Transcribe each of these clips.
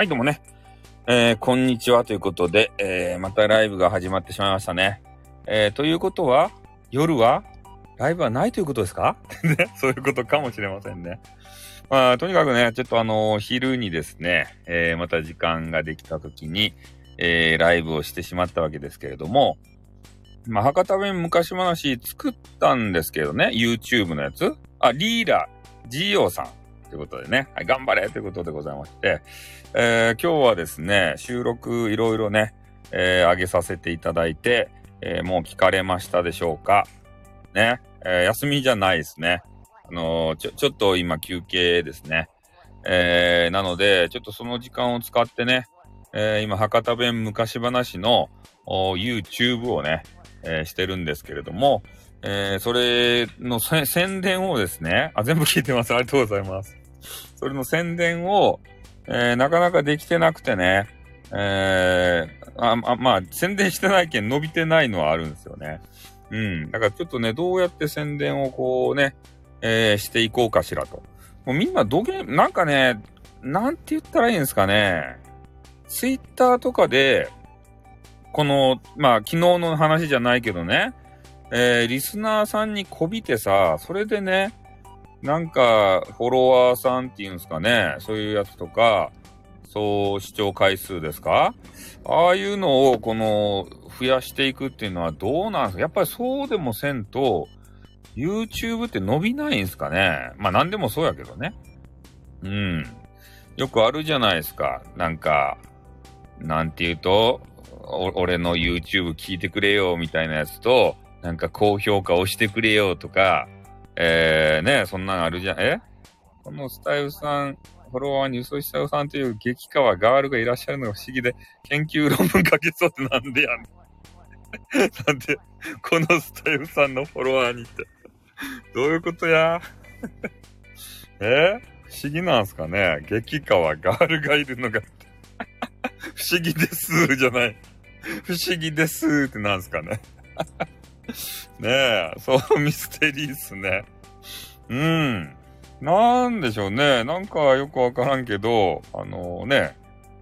はい、どうもね。えー、こんにちはということで、えー、またライブが始まってしまいましたね。えー、ということは、夜はライブはないということですか？ね、そういうことかもしれませんね。まあ、とにかくね、ちょっとあのー、昼にですね、えー、また時間ができた時に、えー、ライブをしてしまったわけですけれども、まあ、博多弁昔話作ったんですけどね、YouTube のやつ。あ、リーラ、ジオさん。ということでね、はい、頑張れということでございまして、えー、今日はですね、収録いろいろね、えー、上げさせていただいて、えー、もう聞かれましたでしょうかね、えー、休みじゃないですね。あの、ちょ、ちょっと今休憩ですね。えー、なので、ちょっとその時間を使ってね、えー、今、博多弁昔話の YouTube をね、えー、してるんですけれども、えー、それの宣伝をですね、あ、全部聞いてます。ありがとうございます。それの宣伝を、えー、なかなかできてなくてね、えー、あまあ、宣伝してないけん伸びてないのはあるんですよね。うん。だからちょっとね、どうやって宣伝をこうね、えー、していこうかしらと。もうみんなどげ、なんかね、なんて言ったらいいんですかね。ツイッターとかで、この、まあ、昨日の話じゃないけどね、えー、リスナーさんにこびてさ、それでね、なんか、フォロワーさんっていうんですかね、そういうやつとか、そう視聴回数ですか？ああいうのを、この、増やしていくっていうのはどうなんですか？やっぱりそうでもせんと、YouTube って伸びないんですかね？まあ何でもそうやけどね。うん。よくあるじゃないですか。なんか、なんて言うと、俺の YouTube 聞いてくれよみたいなやつと、なんか高評価押してくれよとか、えー、ね、そんなんあるじゃん。え？このスタイルさん、フォロワーに嘘しさうさんという激川ガールがいらっしゃるのが不思議で、研究論文書けそうってなんでやねん。なんで、このスタイルさんのフォロワーにって。どういうことや？え？不思議なんすかね？激川ガールがいるのが 不思議ですじゃない。不思議ですってなんすかね？ねえ、そうミステリーっすね。うん。なんでしょうね。なんかよくわからんけど、あのね、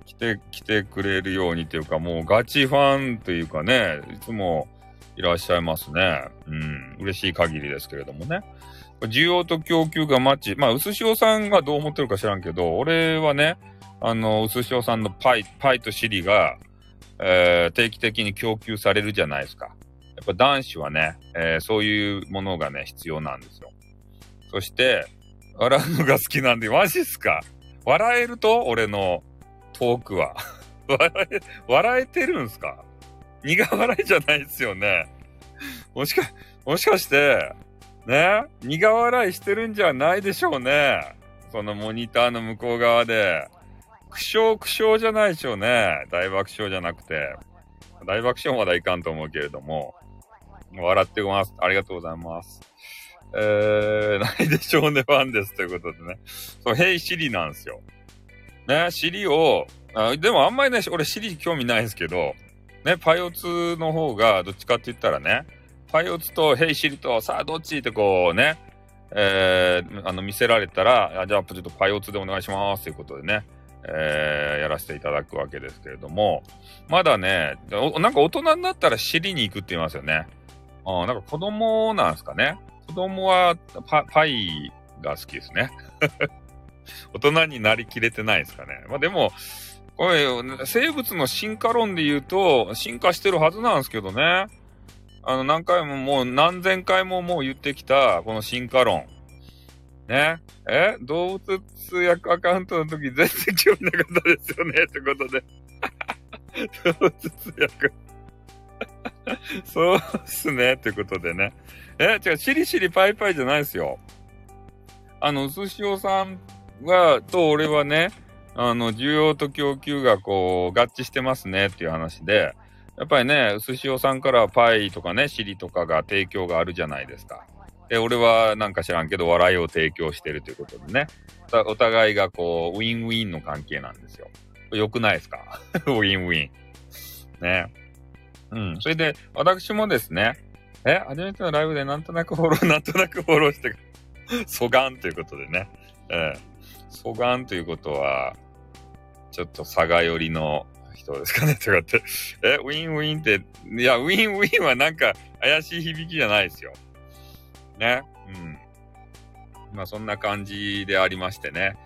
来て、来てくれるようにというか、もうガチファンというかね、いつもいらっしゃいますね。うん。嬉しい限りですけれどもね。需要と供給がマッチ。まあ、うすしおさんがどう思ってるか知らんけど、俺はね、あの、うすしおさんのパイ、パイとシリが、えー、定期的に供給されるじゃないですか。やっぱ男子はね、えー、そういうものがね、必要なんですよ。そして、笑うのが好きなんで、マジっすか？笑えると俺のトークは。笑え、笑えてるんすか？苦笑いじゃないですよね。もしか、もしかして、ね？苦笑いしてるんじゃないでしょうね。そのモニターの向こう側で。苦笑苦笑じゃないでしょうね。大爆笑じゃなくて。大爆笑まだいかんと思うけれども。笑ってます。ありがとうございます。えー、ないでしょうね、ファンです。ということでね。そう、ヘイシリなんですよ。ね、シリを、あでもあんまりね、俺シリ興味ないんですけど、ね、パイオツの方が、どっちかって言ったらね、パイオツとヘイシリと、さあ、どっちってこうね、えー、あの、見せられたら、あじゃあ、ちょっとパイオツでお願いします。ということでね、えー、やらせていただくわけですけれども、まだね、なんか大人になったら尻に行くって言いますよね。あなんか子供なんですかね。子供はパパイが好きですね。大人になりきれてないですかね。まあでも、これ、生物の進化論で言うと、進化してるはずなんですけどね。あの、何回ももう何千回ももう言ってきた、この進化論。ね。え？動物通訳アカウントの時全然興味なかったですよね。ってことで。動物通訳。そうっすね。ってことでね。え、違う、しりしりパイパイじゃないですよ。あの、うすしおさんは、と俺はね、あの、需要と供給がこう、合致してますねっていう話で、やっぱりね、うすしおさんからパイとかね、しりとかが提供があるじゃないですか。で、俺はなんか知らんけど、笑いを提供してるということでね。お互いがこう、ウィンウィンの関係なんですよ。よくないですか？ウィンウィン。ね。うん。それで、私もですね、え、初めてのライブでなんとなくフォロー、なんとなくフォローして、そがんということでね。えー、そがんということは、ちょっと佐賀寄りの人ですかねとかって。え、ウィンウィンって、いや、ウィンウィンはなんか怪しい響きじゃないですよ。ね。うん。まあそんな感じでありましてね。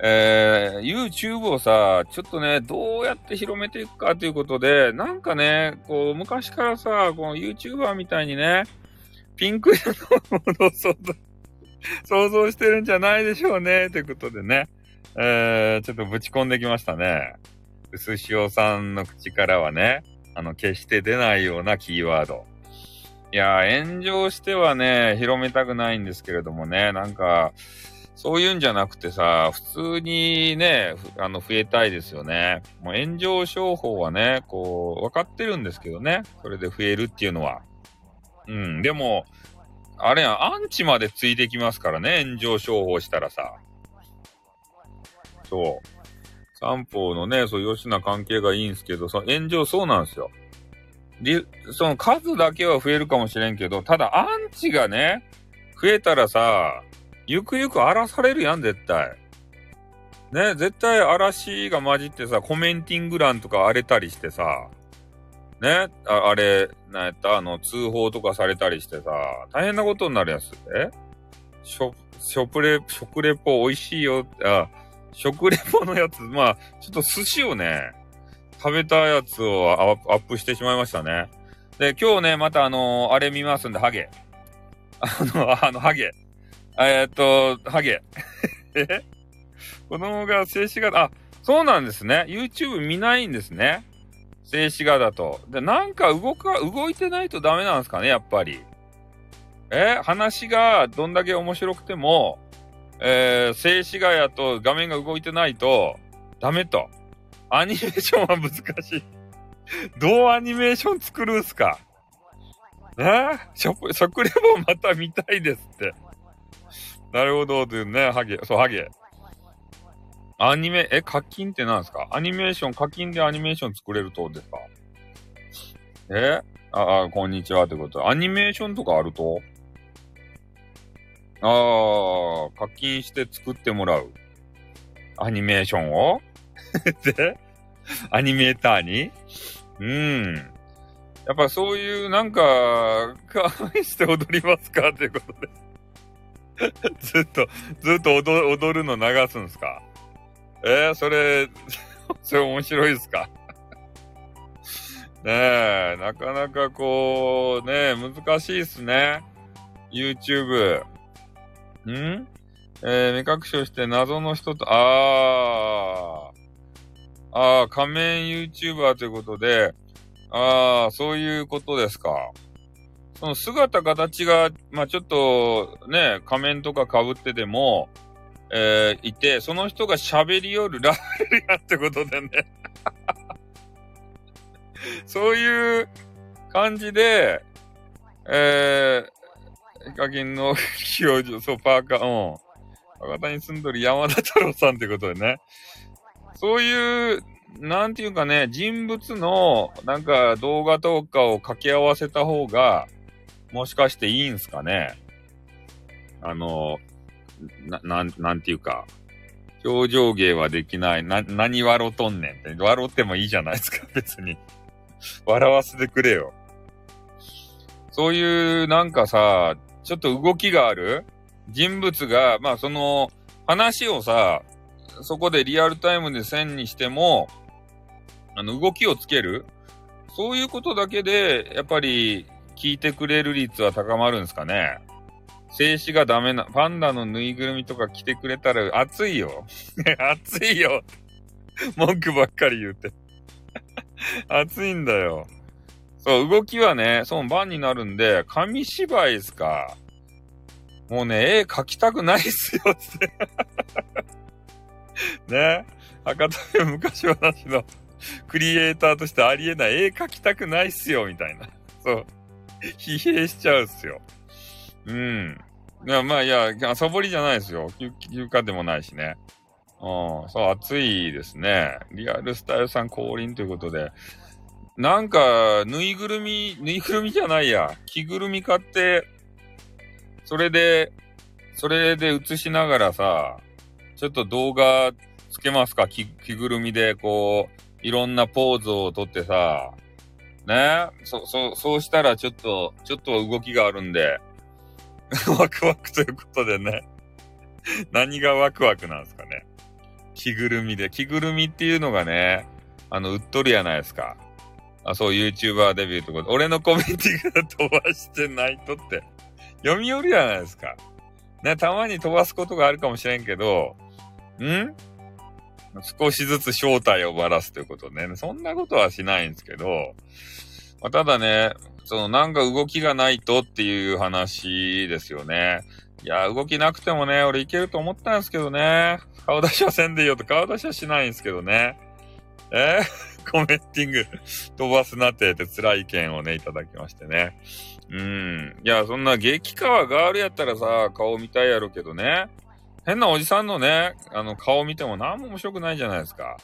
えー、YouTube をさ、ちょっとね、どうやって広めていくかということで、なんかね、こう、昔からさ、この YouTuber みたいにね、ピンク色のものを想像、想像してるんじゃないでしょうね、ということでね、えー、ちょっとぶち込んできましたね。うすしおさんの口からはね、あの、決して出ないようなキーワード。いや炎上してはね、広めたくないんですけれどもね、なんか、そういうんじゃなくてさ、普通にね、あの、増えたいですよね。もう炎上商法はね、こう、分かってるんですけどね。それで増えるっていうのは。うん、でも、あれやアンチまでついてきますからね、炎上商法したらさ。そう。三方のね、そう、吉な関係がいいんですけど、その炎上そうなんですよ。で、その数だけは増えるかもしれんけど、ただアンチがね、増えたらさ、ゆくゆく荒らされるやん、絶対。ね、絶対嵐が混じってさ、コメンティング欄とか荒れたりしてさ、ね、ああれ、なんやった、あの、通報とかされたりしてさ、大変なことになるやつ。え？食、食レ、食レポ美味しいよ、あ、食レポのやつ、まあ、ちょっと寿司をね、食べたやつをアップしてしまいましたね。で、今日ね、またあのー、あれ見ますんで、ハゲ。あの、あの、ハゲ。え、っと、ハゲ。え？子供が静止画、あ、そうなんですね。YouTube 見ないんですね。静止画だと。で、なんか動か、動いてないとダメなんですかね、やっぱり。え？話がどんだけ面白くても、えー、静止画やと画面が動いてないとダメと。アニメーションは難しい。どうアニメーション作るんすか？え？食、食レポまた見たいですって。なるほど、というね、ハゲ、そう、ハゲ。アニメ、え、課金って何ですか？アニメーション、課金でアニメーション作れるとですか？え？あ、あ、こんにちはってこと。アニメーションとかあると？ああ、課金して作ってもらう。アニメーションを？で、アニメーターに？うん。やっぱそういうなんか、かして踊りますか？っていうことで。ずっと、ずっと踊踊るの流すんですか？えー、それ、それ面白いですか？ねえ、なかなかこう、ね難しいっすね。YouTube。ん？えー、目隠しをして謎の人と、あー、あー、仮面 YouTuber ということで、あー、そういうことですか。その姿形が、まあちょっとね、仮面とか被ってても、えー、いて、その人が喋りよるラールやってことでね そういう感じで、えー、ヒカキンの表情、そう、パーカー、うん。博多に住んどる山田太郎さんってことでね。そういう、なんていうかね、人物の、なんか動画とかを掛け合わせた方が、もしかしていいんすかね？あの、な、なん、なんていうか、表情芸はできない。な、何笑うとんねんって。笑ってもいいじゃないですか、別に。笑わせてくれよ。そういう、なんかさ、ちょっと動きがある？人物が、まあその、話をさ、そこでリアルタイムで線にしても、あの、動きをつける？そういうことだけで、やっぱり、聞いてくれる率は高まるんですかね？静止がダメな、パンダのぬいぐるみとか着てくれたら熱いよ。熱いよ。文句ばっかり言うて。熱いんだよ。そう、動きはね、その番になるんで、紙芝居ですか。もうね、絵描きたくないっすよって。ね。博多で昔話のクリエイターとしてありえない絵描きたくないっすよ、みたいな。そう。疲弊しちゃうっすよ。うん。いや、まあいや、サボりじゃないですよ。休休暇でもないしね。うん、そう、暑いですね。リアルスタイルさん降臨ということで。なんか、ぬいぐるみ、ぬいぐるみじゃないや。着ぐるみ買って、それで、それで映しながらさ、ちょっと動画つけますか？着ぐるみで、こう、いろんなポーズをとってさ、ねそ、そ、そうしたらちょっと、ちょっと動きがあるんで、ワクワクということでね。何がワクワクなんですかね。着ぐるみで。着ぐるみっていうのがね、あの、売っとるやないですか。あ、そう、YouTuber デビューってことか、俺のコメンティング飛ばしてないとって、読み寄るやないですか。ね、たまに飛ばすことがあるかもしれんけど、ん？少しずつ正体をばらすということね。そんなことはしないんですけど、まあ、ただね、そのなんか動きがないとっていう話ですよね。いや、動きなくてもね、俺いけると思ったんですけどね。顔出しはせんでいいよと顔出しはしないんですけどね。えー、コメンティング飛ばすなってって辛い意見をね、いただきましてね。うん。いや、そんな激川ガールやったらさ、顔見たいやろうけどね。変なおじさんのね、あの顔見ても何も面白くないじゃないですか。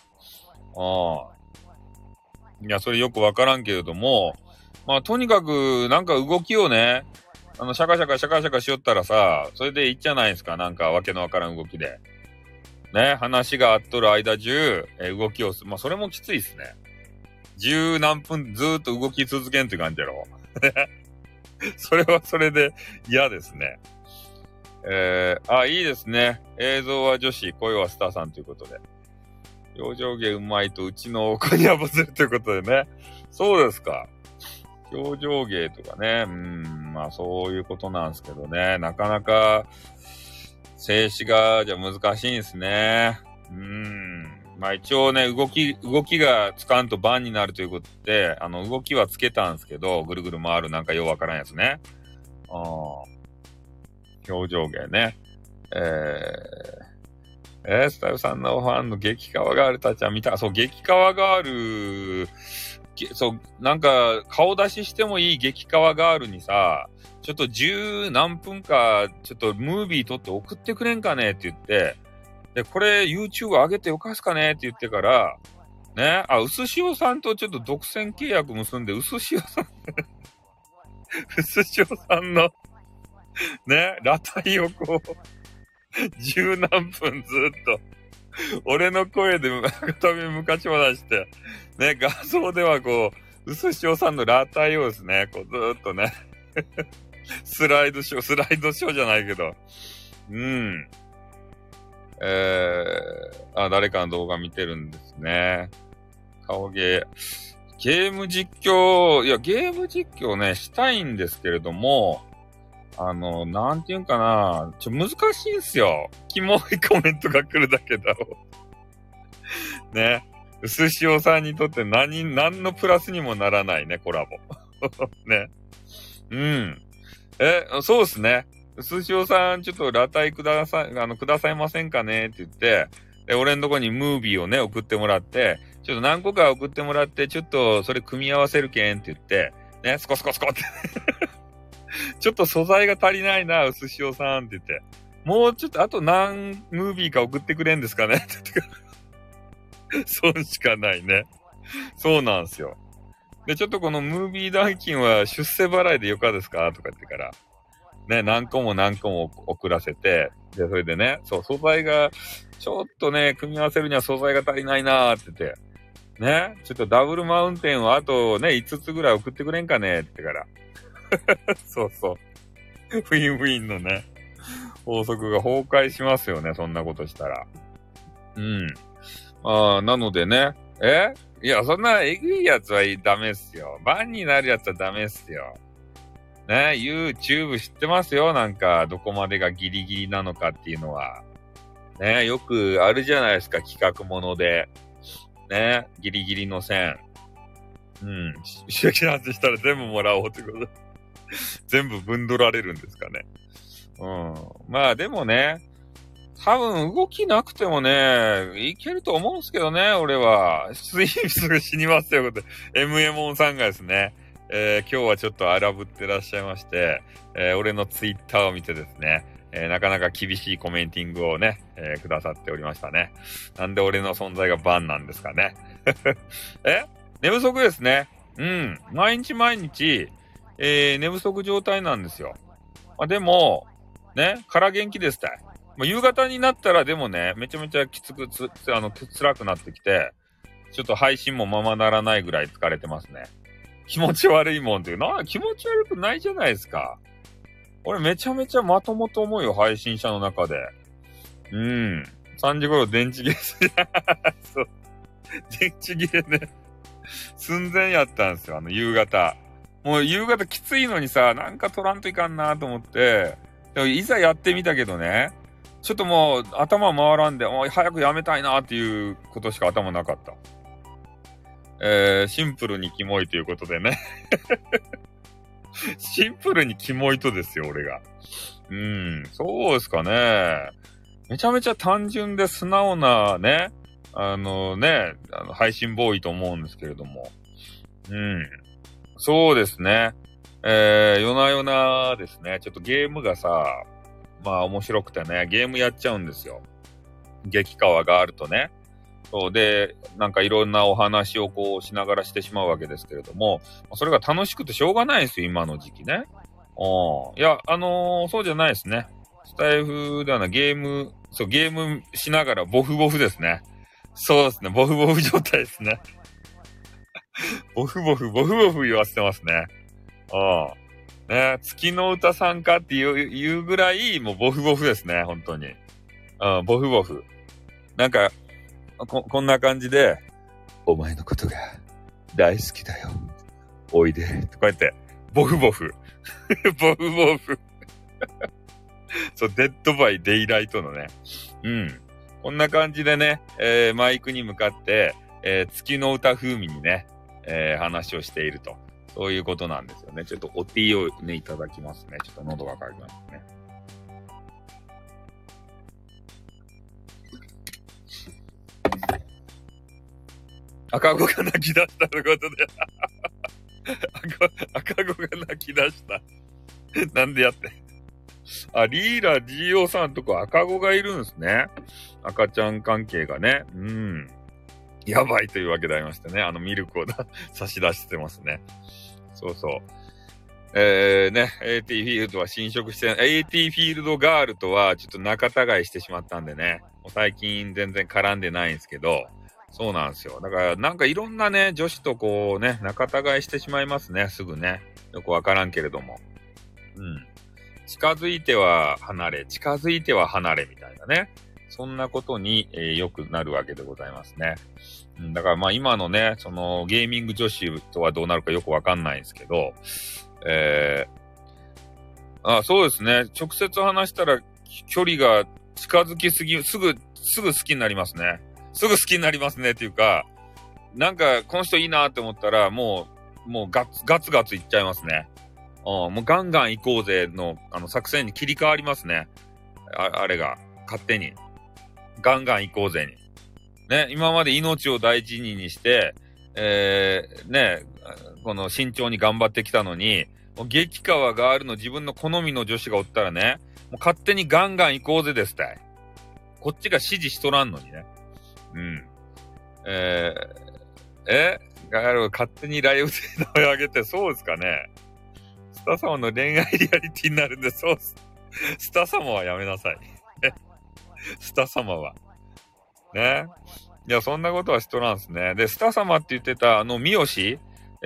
ああ。いや、それよくわからんけれども、まあ、とにかく、なんか動きをね、あの、シャカシャカシャカシャカしよったらさ、それでいいじゃないですか。なんか、わけのわからん動きで。ね、話があっとる間中、え動きをす、まあ、それもきついっすね。十何分ずーっと動き続けんって感じやろ。それはそれで嫌ですね。えー、あ、いいですね。映像は女子、声はスターさんということで。表情芸うまいとうちの子にはぶせるということでね。そうですか。表情芸とかね。うん、まあそういうことなんですけどね。なかなか、静止画じゃ難しいんですね。うん。まあ一応ね、動き、動きがつかんと番になるということで、あの、動きはつけたんですけど、ぐるぐる回るなんかようわからんやつね。ああ。表情芸ね。えー、えー、スタイルさんのファンの激川ガールたちは見た。そう、激川ガール、そう、なんか、顔出ししてもいい激川ガールにさ、ちょっと十何分か、ちょっとムービー撮って送ってくれんかねって言って、で、これ YouTube 上げてよかすかねって言ってから、ね、あ、うすしおさんとちょっと独占契約結んで、うすしおさん うすしおさんの ね、裸体をこう、十何分ずっと、俺の声で片目向かしも出して、ね、画像ではこう、うすしおさんの裸体をですね、こうずっとね スライドショー、スライドショーじゃないけど、うん。えー、あ、誰かの動画見てるんですね。顔芸。ゲーム実況、いや、ゲーム実況ね、したいんですけれども、あの、なんていうんかな、ちょ、難しいんすよ。キモいコメントが来るだけだろう。ね。うすしおさんにとって何、何のプラスにもならないね、コラボ。ね。うん。え、そうっすね。うすしおさん、ちょっと裸体ください、あの、くださいませんかね？って言って、で、俺のとこにムービーをね、送ってもらって、ちょっと何個か送ってもらって、ちょっとそれ組み合わせるけんって言って、ね、スコスコスコって ちょっと素材が足りないな、うすしおさんって言って。もうちょっと、あと何ムービーか送ってくれんですかね？って言ってから。損しかないね。そうなんですよ。で、ちょっとこのムービー代金は出世払いでよかですか？とか言ってから。ね、何個も何個も送らせて、で、それでね、そう、素材が、ちょっとね、組み合わせるには素材が足りないなーって言って、ね、ちょっとダブルマウンテンをあとね、5つぐらい送ってくれんかね？ってから。そうそう。ウィンウィンのね、法則が崩壊しますよね、そんなことしたら。うん。ああ、なのでね、え？いや、そんなエグいやつはダメっすよ。バンになるやつはダメっすよ。ね、YouTube 知ってますよ？なんか、どこまでがギリギリなのかっていうのは。ね、よくあるじゃないですか、企画もので。ね、ギリギリの線。うん。収益のしたら全部もらおうってこと。全部分取られるんですかね。うん。まあでもね、多分動きなくてもね、いけると思うんですけどね、俺は。スイーすぐ死にますよ、こと。MM オンさんがですね、えー、今日はちょっと荒ぶってらっしゃいまして、えー、俺のツイッターを見てですね、えー、なかなか厳しいコメンティングをね、えくださっておりましたね。なんで俺の存在がバンなんですかね。え？寝不足ですね。うん。毎日毎日、えー、寝不足状態なんですよ。まあ、でも、ね、空元気ですたい。まあ、夕方になったらでもね、めちゃめちゃきつくつ、あの、辛くなってきて、ちょっと配信もままならないぐらい疲れてますね。気持ち悪いもんっていう。な、気持ち悪くないじゃないですか。俺めちゃめちゃまともと思うよ、配信者の中で。うん。3時頃電池切れ そう。電池切れね。寸前やったんですよ、あの夕方。もう夕方きついのにさ、なんか取らんといかんなと思って、でもいざやってみたけどね、ちょっともう頭回らんで、もう早くやめたいなっていうことしか頭なかった。えー、シンプルにキモいということでね。シンプルにキモいとですよ、俺が。うん、そうですかね。めちゃめちゃ単純で素直なね、あのね、あの配信ボーイと思うんですけれども。うん。そうですね。えー、夜な夜なですね、ちょっとゲームがさ、まあ面白くてね、ゲームやっちゃうんですよ。激川があるとね。そうで、なんかいろんなお話をこうしながらしてしまうわけですけれども、それが楽しくてしょうがないですよ、今の時期ね。うん。いや、あのー、そうじゃないですね。スタイフではなゲーム、そう、ゲームしながらボフボフですね。そうですね、ボフボフ状態ですね。ボフボフ、ボフボフ言わせてますね。うん。ね、月の歌さんかっていう言うぐらい、もうボフボフですね、本当に。うん、ボフボフ。なんか、こ、こんな感じで、お前のことが大好きだよ。おいで。こうやって、ボフボフ。ボフボフ。そう、デッドバイデイライトのね。うん。こんな感じでね、えー、マイクに向かって、えー、月の歌風味にね、えー、話をしていると。そういうことなんですよね。ちょっとお tea をね、いただきますね。ちょっと喉が渇きますね。赤子が泣き出したということで赤、赤子が泣き出した。なんでやって。あ、リーラ GO さんとこ赤子がいるんですね。赤ちゃん関係がね。うん。やばいというわけでありましてね。あのミルクを差し出してますね。そうそう。えー、ね、AT フィールドは侵食して、AT フィールドガールとはちょっと仲違いしてしまったんでね。もう最近全然絡んでないんですけど、そうなんですよ。だから、なんかいろんなね、女子とこうね、仲違いしてしまいますね、すぐね。よくわからんけれども。うん。近づいては離れ、近づいては離れみたいなね。そんなことに、えー、くなるわけでございますね。だからまあ今のね、そのゲーミング女子とはどうなるかよくわかんないんですけど、えー、あ、そうですね。直接話したら距離が近づきすぎ、すぐ、すぐ好きになりますね。すぐ好きになりますねっていうか、なんかこの人いいなって思ったらもう、もうガツガツガツいっちゃいますね。うん、もうガンガン行こうぜの、あの作戦に切り替わりますね。ああれが、勝手に。ガンガン行こうぜに。ね、今まで命を大事にして、えー、ね、この慎重に頑張ってきたのに、もう激川ガールの自分の好みの女子がおったらね、もう勝手にガンガン行こうぜですたい。こっちが指示しとらんのにね。うん。えー、えガール勝手にライブで名前上げて、そうですかね。スタ様の恋愛リアリティになるんで、そうっす。スタ様はやめなさい。スタ様は。ね。いや、そんなことはしとらんすね。で、スタ様って言ってた、あの、三好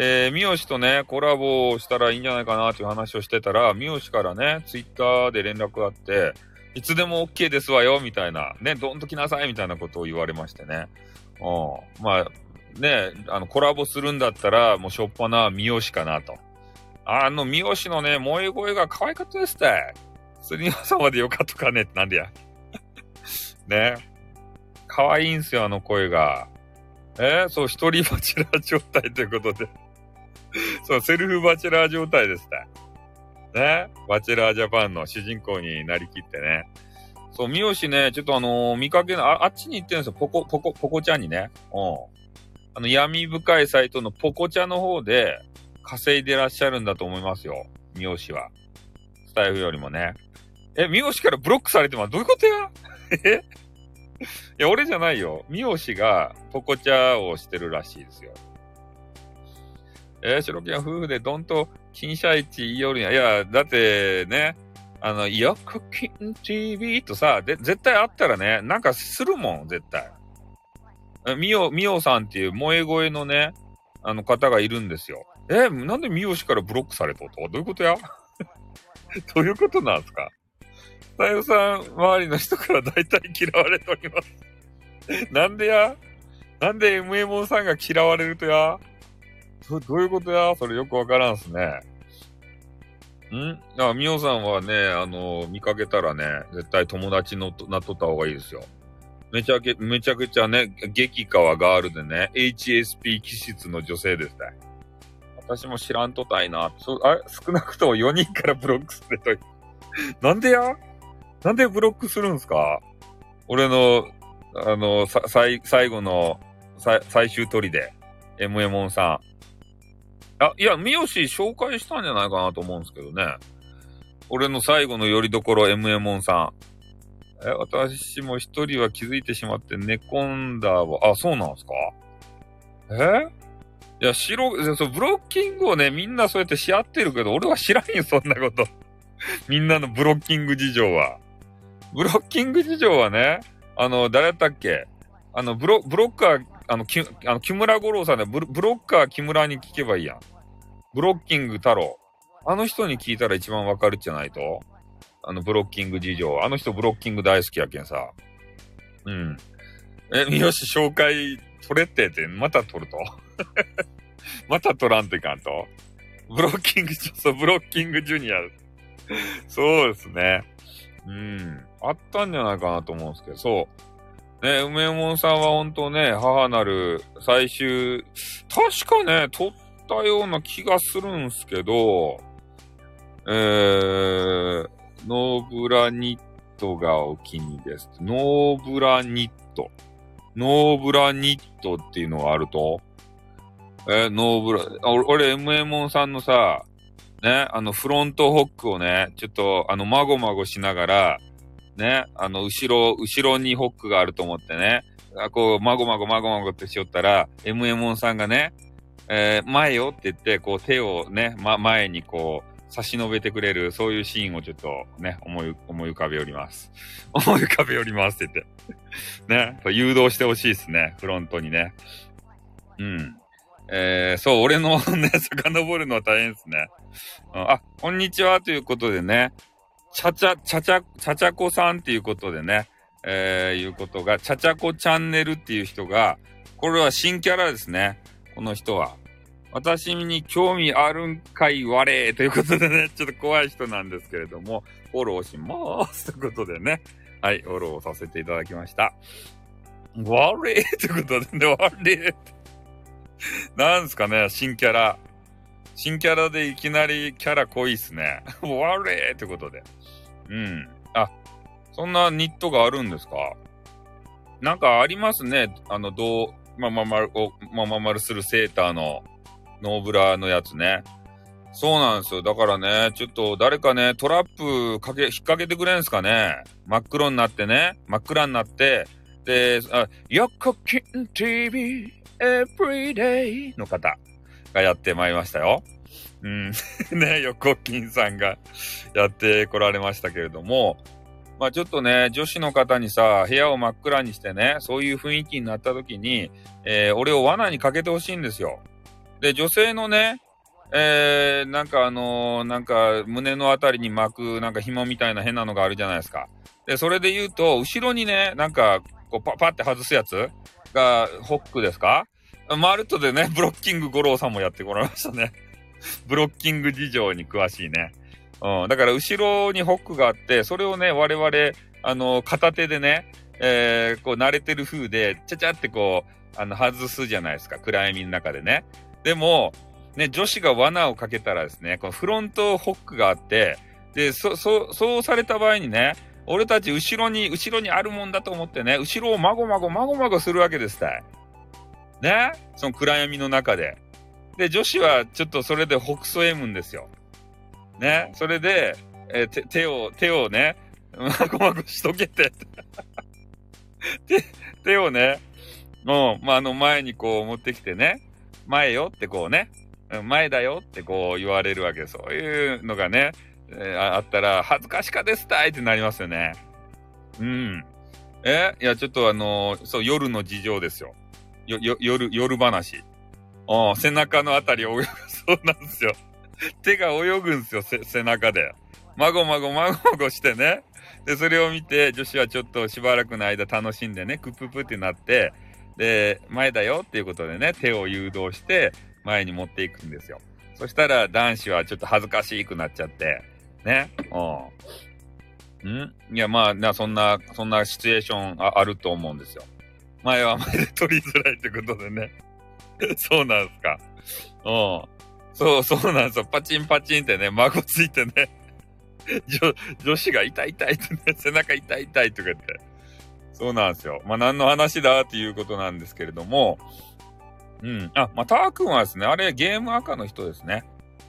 えー、三好とね、コラボしたらいいんじゃないかなっていう話をしてたら、三好からね、ツイッターで連絡があって、いつでも OK ですわよ、みたいな。ね、どんと来なさい、みたいなことを言われましてね。うん。まあ、ね、あの、コラボするんだったら、もうしょっぱな三好かなと。あの、三好のね、萌え声が可愛かったですって。すりさまでよかったかねってなんでや。ね。可愛いんすよ、あの声が。え？ー、そう、一人バチェラー状態ということで そう、セルフバチェラー状態ですね。ね？バチェラージャパンの主人公になりきってね。そう、三好ね、ちょっとあのー、見かけの、あ、あっちに行ってるんですよ。ポコ、ポコ、ポコちゃんにね。うん。あの、闇深いサイトのポコちゃんの方で稼いでらっしゃるんだと思いますよ。三好は。スタイフよりもね。え、三好からブロックされてますどういうことや？えいや、俺じゃないよ。三好がポコチャをしてるらしいですよ。えー、白木は夫婦でどんと金車市言いよるんや。いや、だってね、あの、よくきん TV とさ、で、絶対あったらね、なんかするもん、絶対。みお、みおさんっていう萌え声のね、あの方がいるんですよ。え、なんでみおしからブロックされとと？どういうことや？どういうことなんですか？さよさん周りの人から大体嫌われておりますなんでや？なんで MMO さんが嫌われるとや？どどういうことや？それよくわからんすね。ん？あ、みおさんはね、あの、見かけたらね、絶対友達のなっとった方がいいですよ。めちゃけ、めちゃくちゃね、激川ガールでね、HSP 気質の女性ですね。私も知らんとたいな。そあ少なくとも4人からブロックするとい。なんでや？なんでブロックするんすか？俺の、あの、さ、最、最後の、さ、最終取りで、m m モンさん。あ、いや、三好紹介したんじゃないかなと思うんですけどね。俺の最後のよりどころ m m モンさん。え、私も一人は気づいてしまって寝込んだわ。あ、そうなんすか？え？いや、白、そう、ブロッキングをね、みんなそうやってし合ってるけど、俺は知らんよ、そんなこと。みんなのブロッキング事情は。ブロッキング事情はね、あの、誰だったっけ？あの、ブロ、ブロッカー、あの、きあの木村五郎さんでブブロッカー木村に聞けばいいやん。ブロッキング太郎。あの人に聞いたら一番わかるじゃないとあの、ブロッキング事情。あの人ブロッキング大好きやけんさ。うん。え、三好紹介取れてて、また取ると また取らんといかんとブロッキング、そう、ブロッキングジュニア。そうですね。うん。あったんじゃないかなと思うんですけど、そう。ね、梅門さんは本当ね、母なる最終、確かね、取ったような気がするんすけど、えー、ノーブラニットがお気にです。ノーブラニット。ノーブラニットっていうのがあると？えノーブラ、俺、MM さんのさ、ね、あの、フロントホックをね、ちょっと、あの、まごまごしながら、ね、あの、後ろ、後ろにホックがあると思ってね、あこう、まごまごまごまごってしよったら、MM さんがね、えー、前よって言って、こう、手をね、ま、前にこう、差し伸べてくれる、そういうシーンをちょっとね、思い、思い浮かべおります。思い浮かべおりますって言って。ね、誘導してほしいですね、フロントにね。うん。えー、そう、俺のね、遡るのは大変ですね。あ、こんにちはということでね、ちゃちゃ、ちゃちゃ、ちゃちゃこさんっていうことでね、えー、いうことが、ちゃちゃこチャンネルっていう人が、これは新キャラですね。この人は。私に興味あるんかいわれということでね、ちょっと怖い人なんですけれども、フォローしまーす。ということでね、はい、フォローさせていただきました。われということでね、われ。なんですかね、新キャラ。新キャラでいきなりキャラ濃いっすね。われってことで。うん。あ、そんなニットがあるんですか？なんかありますね。あの、どう、まままる、まままるするセーターのノーブラのやつね。そうなんですよ。だからね、ちょっと誰かね、トラップかけ、引っ掛けてくれんすかね。真っ黒になってね、真っ暗になって、で、あ、ヨコキン TV Everyday の方がやってまいりましたよ。うん。ね、横金さんがやってこられましたけれども、まあちょっとね、女子の方にさ、部屋を真っ暗にしてね、そういう雰囲気になった時に、えー、俺を罠にかけてほしいんですよ。で、女性のね、えー、なんかあのー、なんか胸のあたりに巻くなんか紐みたいな変なのがあるじゃないですか。で、それで言うと、後ろにね、なんか、こうパパって外すやつが、ホックですか？マルトでね、ブロッキング五郎さんもやってこられましたね。ブロッキング事情に詳しいね。うん。だから後ろにホックがあって、それをね、我々、あの、片手でね、えー、こう慣れてる風で、ちゃちゃってこう、あの、外すじゃないですか。暗闇の中でね。でも、ね、女子が罠をかけたらですね、このフロントホックがあって、で、そ、そ、そうされた場合にね、俺たち後ろに、後ろにあるもんだと思ってね、後ろをまごまごまごまごするわけですたい。ねその暗闇の中で。で、女子はちょっとそれで北総 M んですよ。ねそれで、えー、手、を、手をね、まごまごしとけて 手、手をね、もう、まあ、あの前にこう持ってきてね、前よってこうね、前だよってこう言われるわけ。そういうのがね、えーあったら、恥ずかしかですたいってなりますよね。うん。え？いや、ちょっとあのーそう、夜の事情ですよ。よ、よ、夜、夜話。ああ、背中のあたりを泳ぐ。そうなんですよ。手が泳ぐんですよ、背中で。まごまごまごまごしてね。で、それを見て、女子はちょっとしばらくの間楽しんでね、クッププってなって、で、前だよっていうことでね、手を誘導して、前に持っていくんですよ。そしたら男子はちょっと恥ずかしくなっちゃって、ね。うん。ん？いや、まあ、そんな、そんなシチュエーションああると思うんですよ。前は前で取りづらいってことでね。そうなんすか。うん。そう、そうなんですよ。パチンパチンってね、孫ついてね。女、女子が痛い痛いってね、背中痛い痛いとか言って。そうなんですよ。まあ、何の話だっていうことなんですけれども。うん。あ、まあ、ター君はですね、あれゲーム赤の人ですね。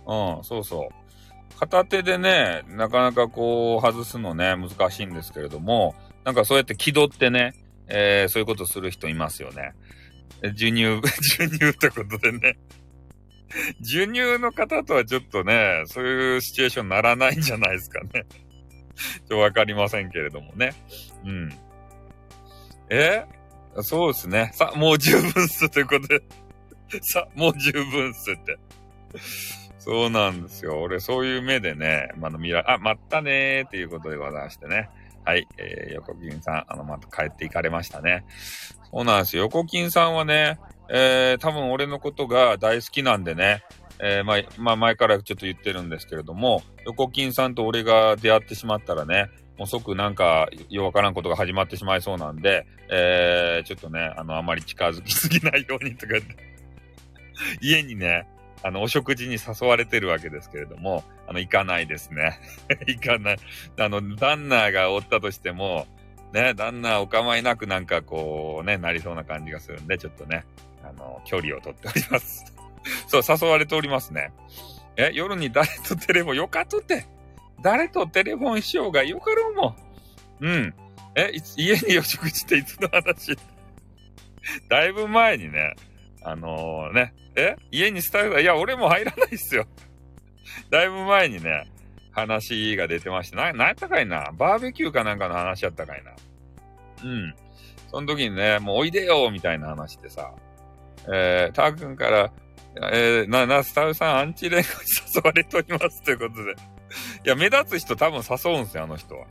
うん、そうそう。片手でね、なかなかこう、外すのね、難しいんですけれども、なんかそうやって気取ってね、えーそういうことする人いますよね。授乳、授乳ってことでね。授乳の方とはちょっとね、そういうシチュエーションにならないんじゃないですかね。ちょっとわかりませんけれどもね。うん。え？そうですね。さ、もう十分っすということで。さ、もう十分っすって。そうなんですよ。俺、そういう目でね、まだ見ら、あ、まったねーっていうことでございましてね。はい。えー、横金さん、あの、また帰っていかれましたね。そうなんですよ。横金さんはね、えー、多分俺のことが大好きなんでね、えー、まあ、まあ、前からちょっと言ってるんですけれども、横金さんと俺が出会ってしまったらね、もう即なんか、ようわからんことが始まってしまいそうなんで、えー、ちょっとね、あの、あまり近づきすぎないようにとか、家にね、あの、お食事に誘われてるわけですけれども、あの、行かないですね。行かない。あの、旦那がおったとしても、ね、旦那お構いなくなんかこうね、なりそうな感じがするんで、ちょっとね、あの、距離を取っております。そう、誘われておりますね。え、夜に誰とテレフォン、よかとって。誰とテレフォンしようがよかろうもん。うん。え、家にお食事っていつの話？だいぶ前にね、あのね、え？家にスタッフが、いや、俺も入らないっすよ。だいぶ前にね、話が出てまして、な、なんやったかいな？バーベキューかなんかの話やったかいな。うん。その時にね、もうおいでよみたいな話でさ、えー、ター君から、えー、な、な、スタッフさんアンチ連合に誘われておりますということで。いや、目立つ人多分誘うんすよ、あの人は。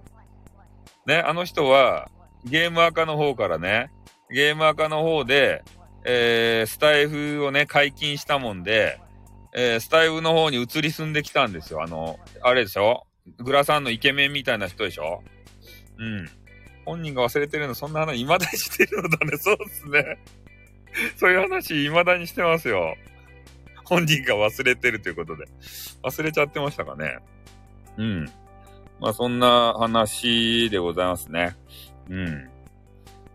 ね、あの人は、ゲーム赤の方からね、ゲーム赤の方で、えー、スタイフをね、解禁したもんで、えー、スタイフの方に移り住んできたんですよ。あの、あれでしょ？グラさんのイケメンみたいな人でしょ？うん。本人が忘れてるの、そんな話、未だにしてるのだね。そうっすね。そういう話、未だにしてますよ。本人が忘れてるということで。忘れちゃってましたかね。うん。まあ、そんな話でございますね。うん。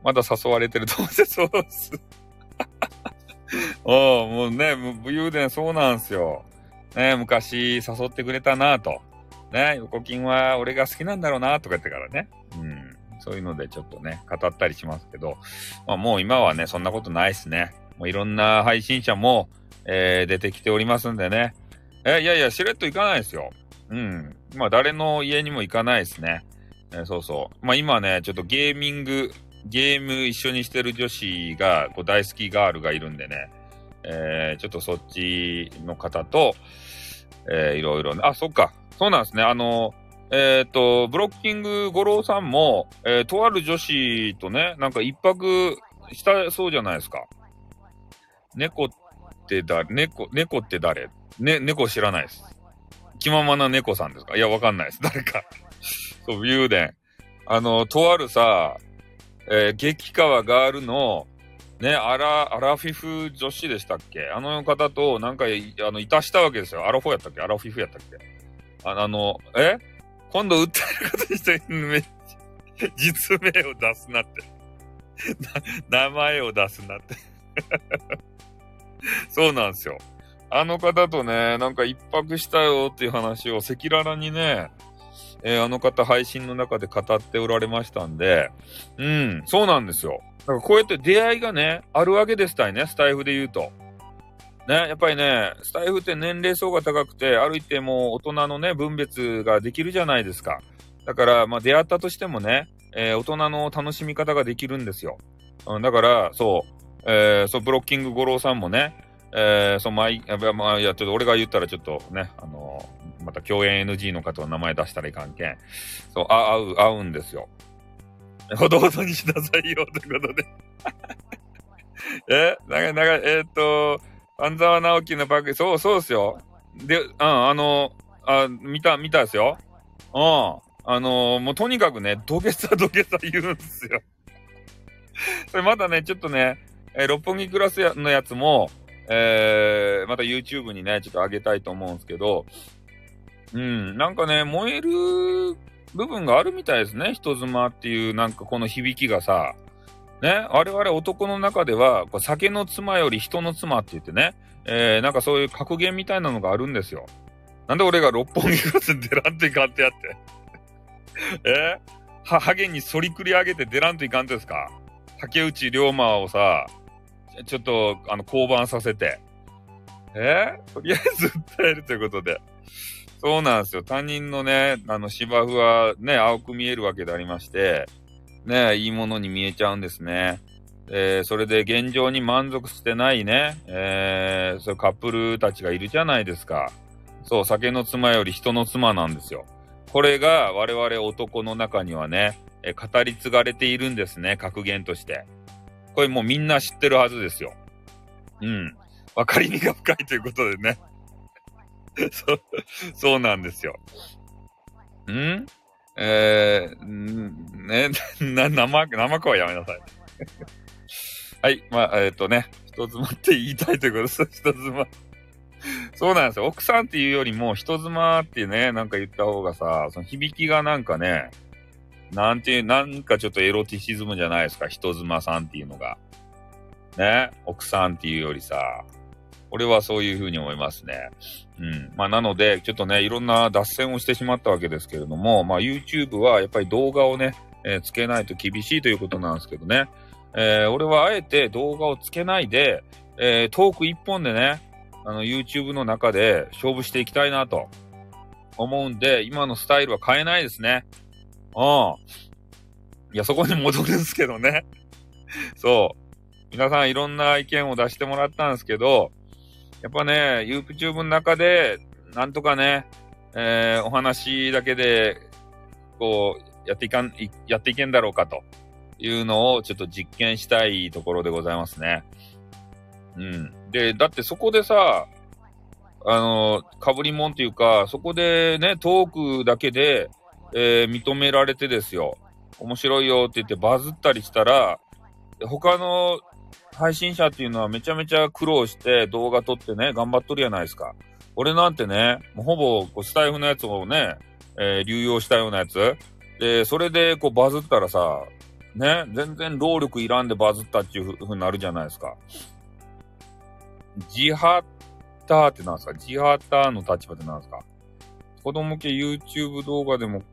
まだ誘われてると思って、そうっす。おもうね、武勇伝そうなんすよ。ね、昔誘ってくれたなと。ね、横金は俺が好きなんだろうなとか言ってからね。うん。そういうのでちょっとね、語ったりしますけど、まあもう今はね、そんなことないっすね。もういろんな配信者も、えー、出てきておりますんでね。え、いやいや、しれっと行かないですよ。うん。まあ誰の家にも行かないですね。えーそうそう。まあ今ね、ちょっとゲーミング、ゲーム一緒にしてる女子が、こう大好きガールがいるんでね。えー、ちょっとそっちの方と、えー、いろいろね。あ、そっか。そうなんですね。あの、えっ、と、ブロッキング五郎さんも、えーとある女子とね、なんか一泊したそうじゃないですか。猫って誰猫、猫って誰？ね、猫知らないです。気ままな猫さんですか？いや、わかんないです。誰か。そう、武勇伝。あの、とあるさ、えー激川ガールの、ね、アラ、アラフィフ女子でしたっけ？あの方と、なんか、あの、いたしたわけですよ。アラフォーやったっけ？アラフィフやったっけ？あの、え？今度訴えることにして、めっちゃ、実名を出すなって。名前を出すなって。そうなんですよ。あの方とね、なんか一泊したよっていう話を赤裸々にね、えーあの方配信の中で語っておられましたんで、うん、そうなんですよ。だかこうやって出会いがね、あるわけですたいね、スタイフで言うと。ね、やっぱりね、スタイフって年齢層が高くて、歩いても大人のね、分別ができるじゃないですか。だから、まあ出会ったとしてもね、えー、大人の楽しみ方ができるんですよ。うん、だから、そう、えー、そう、ブロッキング五郎さんもね、えー、そう、まあ、まあ、いや、ちょっと俺が言ったらちょっとね、あのー、また共演 NG の方の名前出したらいかんけん。そう、あ、合う、合うんですよ。ほどほどにしなさいよ、ということで え？なんか、なんか、えー、っと、半沢直樹のバッグ、そう、そうですよ。で、うん、あの、あ、見た、見たですよ。うん。あのもうとにかくね、土下座土下座言うんですよ。それまだね、ちょっとね、えー、六本木クラスのやつも、えー、また YouTube にね、ちょっと上げたいと思うんですけど、うん、なんかね、燃える部分があるみたいですね。人妻っていう、なんかこの響きがさ、ね、我々男の中では、酒の妻より人の妻って言ってね、えー、なんかそういう格言みたいなのがあるんですよ。なんで俺が六本木クラス出らんといかんってやって。えー、は、ハゲに反りくり上げて出らんといかんですか？竹内龍馬をさ、ちょっと、あの、降板させて。えー、とりあえず訴えるということで。そうなんですよ。他人のね、あの、芝生はね、青く見えるわけでありまして、ね、いいものに見えちゃうんですね。えー、それで現状に満足してないね、えー、そうカップルたちがいるじゃないですか。そう、酒の妻より人の妻なんですよ。これが我々男の中にはね、え語り継がれているんですね、格言として。これもうみんな知ってるはずですよ。うん。わかりみが深いということでね。そう、そうなんですよ。ん？えー、ん？ね、な、生、生子はやめなさい。はい、まあ、えっ、ー、とね、人妻って言いたいということです。人妻。そうなんですよ。奥さんっていうよりも、人妻ってね、なんか言った方がさ、その響きがなんかね、なんていう、なんかちょっとエロティシズムじゃないですか、人妻さんっていうのが。ね、奥さんっていうよりさ、俺はそういうふうに思いますね。うん。まあ、なので、ちょっとね、いろんな脱線をしてしまったわけですけれども、まあ、YouTube はやっぱり動画をね、えー、つけないと厳しいということなんですけどね。えー、俺はあえて動画をつけないで、えー、トーク一本でね、あの、YouTube の中で勝負していきたいなと思うんで、今のスタイルは変えないですね。うん。いや、そこに戻るんですけどね。そう。皆さんいろんな意見を出してもらったんですけど、やっぱね、YouTube の中で、なんとかね、えー、お話だけで、こう、やっていかん、やっていけんだろうかというのをちょっと実験したいところでございますね。うん。で、だってそこでさ、あの、かぶりもんっていうか、そこでね、トークだけで、えー、認められてですよ。面白いよって言ってバズったりしたら、他の配信者っていうのはめちゃめちゃ苦労して動画撮ってね、頑張っとるやないですか。俺なんてね、もうほぼこうスタイフのやつをね、えー、流用したようなやつ。で、それでこうバズったらさ、ね、全然労力いらんでバズったっていうふうになるじゃないですか。ジハッターってなんですか？ジハッターの立場ってなんですか？子供系 YouTube 動画でも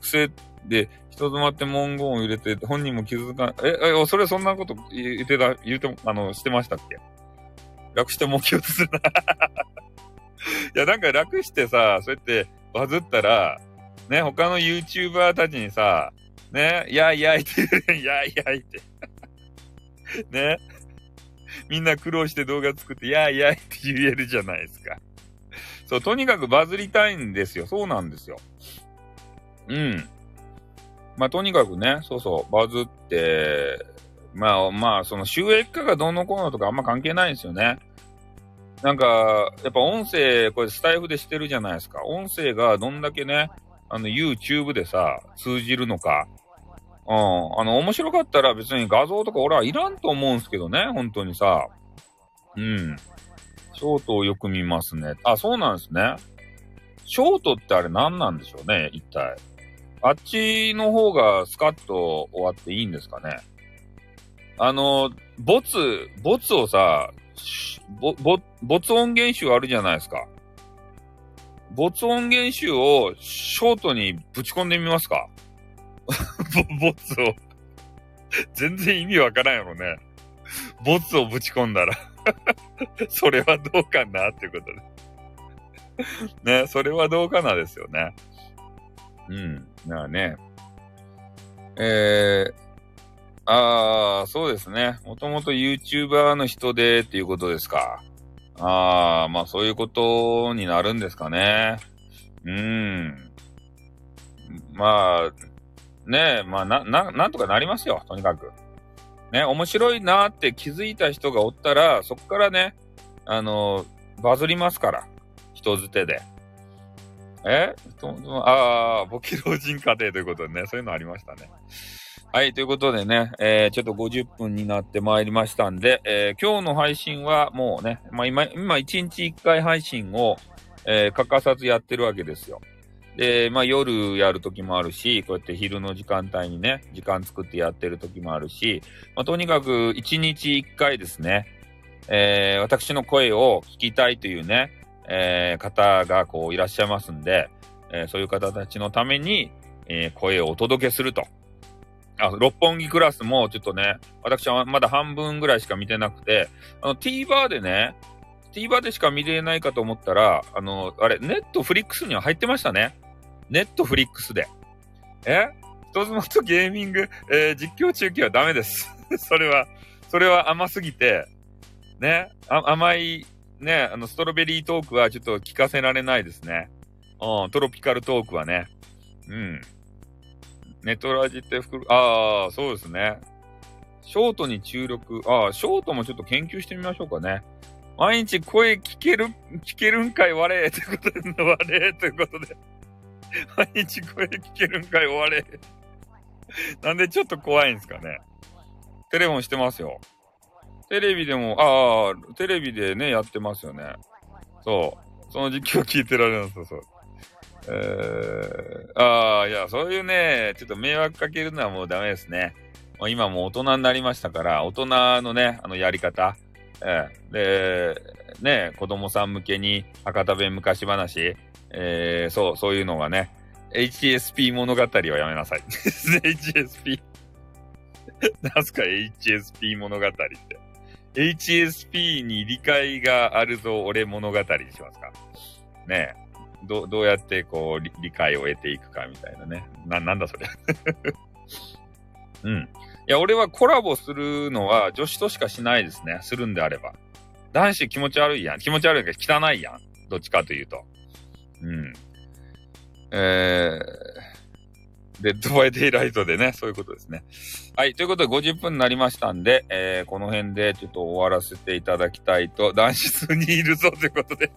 癖で人妻って文言を入れて本人も気づかえ、え、それそんなこと言ってた、言っても、あの、してましたっけ？楽しても気をつするな いや、なんか楽してさ、そうやってバズったら、ね、他の YouTuber たちにさ、ね、やいやいって、やいやいって ね。みんな苦労して動画作って、やいやいって言えるじゃないですか。そう、とにかくバズりたいんですよ。そうなんですよ。うん。まあ、とにかくね、そうそう、バズって、まあまあ、その収益化がどうのこうのとかあんま関係ないんですよね。なんか、やっぱ音声、これスタイフでしてるじゃないですか。音声がどんだけね、あの YouTube でさ、通じるのか。うん。あの、面白かったら別に画像とか俺はいらんと思うんすけどね、本当にさ。うん。ショートをよく見ますね。あ、そうなんですね。ショートってあれ何なんでしょうね、一体。あっちの方がスカッと終わっていいんですかね。あの、ボツ、ボツをさ、ボ、ボ、没音源集あるじゃないですか。没音源集をショートにぶち込んでみますか ボツを全然意味わからんやろね。ボツをぶち込んだら それはどうかなっていうことで。ね、それはどうかなですよね。うん。だからね。えー、ああ、そうですね。もともと YouTuber の人でっていうことですか。ああ、まあそういうことになるんですかね。うん。まあ、ねえ、まあな、な、なんとかなりますよ、とにかく。ね、面白いなって気づいた人がおったら、そこからね、あの、バズりますから。人づてで。え？ああ、簿記老人家庭ということでね、そういうのありましたね。はい、ということでね、えー、ちょっと50分になってまいりましたんで、えー、今日の配信はもうね、まあ今、今1日1回配信を、えー、欠かさずやってるわけですよ。で、まあ夜やる時もあるし、こうやって昼の時間帯にね、時間作ってやってる時もあるし、まあとにかく1日1回ですね、えー、私の声を聞きたいというね、えー、方がこういらっしゃいますんで、えー、そういう方たちのために、えー、声をお届けすると。あ、六本木クラスもちょっとね、私はまだ半分ぐらいしか見てなくて、あの TVer でね、TVer でしか見れないかと思ったら、あの、あれ、ネットフリックスには入ってましたね。ネットフリックスで。え？人妻とゲーミング、えー、実況中継はダメです。それは、それは甘すぎて、ね、甘い、ね、あの、ストロベリートークはちょっと聞かせられないですね。うん、トロピカルトークはね。うん。ネトラジって袋、ああ、そうですね。ショートに注力。ああ、ショートもちょっと研究してみましょうかね。毎日声聞ける、聞けるんかい我れということで、我ということで。毎日声聞けるんかい我なんでちょっと怖いんですかね。テレフォンしてますよ。テレビでも、ああ、テレビでね、やってますよね。そう。その実況聞いてられるんですよ、そう。えー、ああ、いや、そういうね、ちょっと迷惑かけるのはもうダメですね。もう今もう大人になりましたから、大人のね、あのやり方。えー、で、ね、子供さん向けに博多弁昔話、えー、そう、そういうのがね、HSP 物語はやめなさい。HSP なんすか HSP 物語って。HSP に理解があるぞ俺物語にしますかねえ。どどうやってこう理解を得ていくかみたいなね。な、なんだそれ。うん。いや、俺はコラボするのは女子としかしないですね。するんであれば。男子気持ち悪いやん。気持ち悪いけど汚いやん。どっちかというと。うん。えー、デッドバイデイライトでね、そういうことですね。はい。ということで50分になりましたんで、えー、この辺でちょっと終わらせていただきたいと、男子数にいるぞということで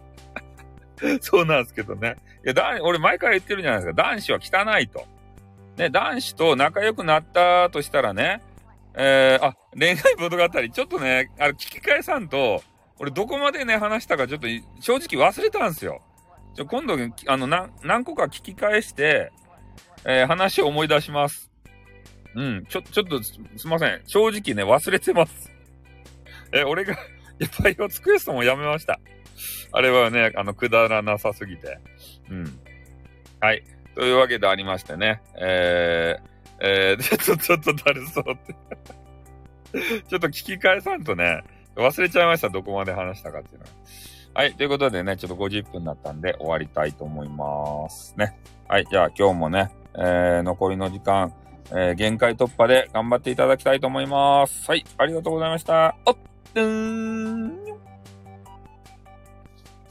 そうなんですけどね。いや、だ俺前から言ってるじゃないですか。男子は汚いと。ね、男子と仲良くなったとしたらね、えー、あ、恋愛物語、ちょっとね、あれ聞き返さんと、俺どこまでね、話したかちょっと正直忘れたんですよ。ちょ、今度、あの、何個か聞き返して、えー、話を思い出します。うん、ちょ、ちょっとす、いません。正直ね、忘れてます。え俺が、いっぱいを尽くすのもやめました。あれはね、あの、くだらなさすぎて。うん。はい。というわけでありましてね、えー、えー、ちょっと、ちょっとだるそうってちょっと聞き返さんとね、忘れちゃいました、どこまで話したかっていうのは。はい。ということでね、ちょっと50分になったんで終わりたいと思いますね。はい。じゃあ今日もね、えー、残りの時間、えー、限界突破で頑張っていただきたいと思います。はい。ありがとうございました。おっ、とーん。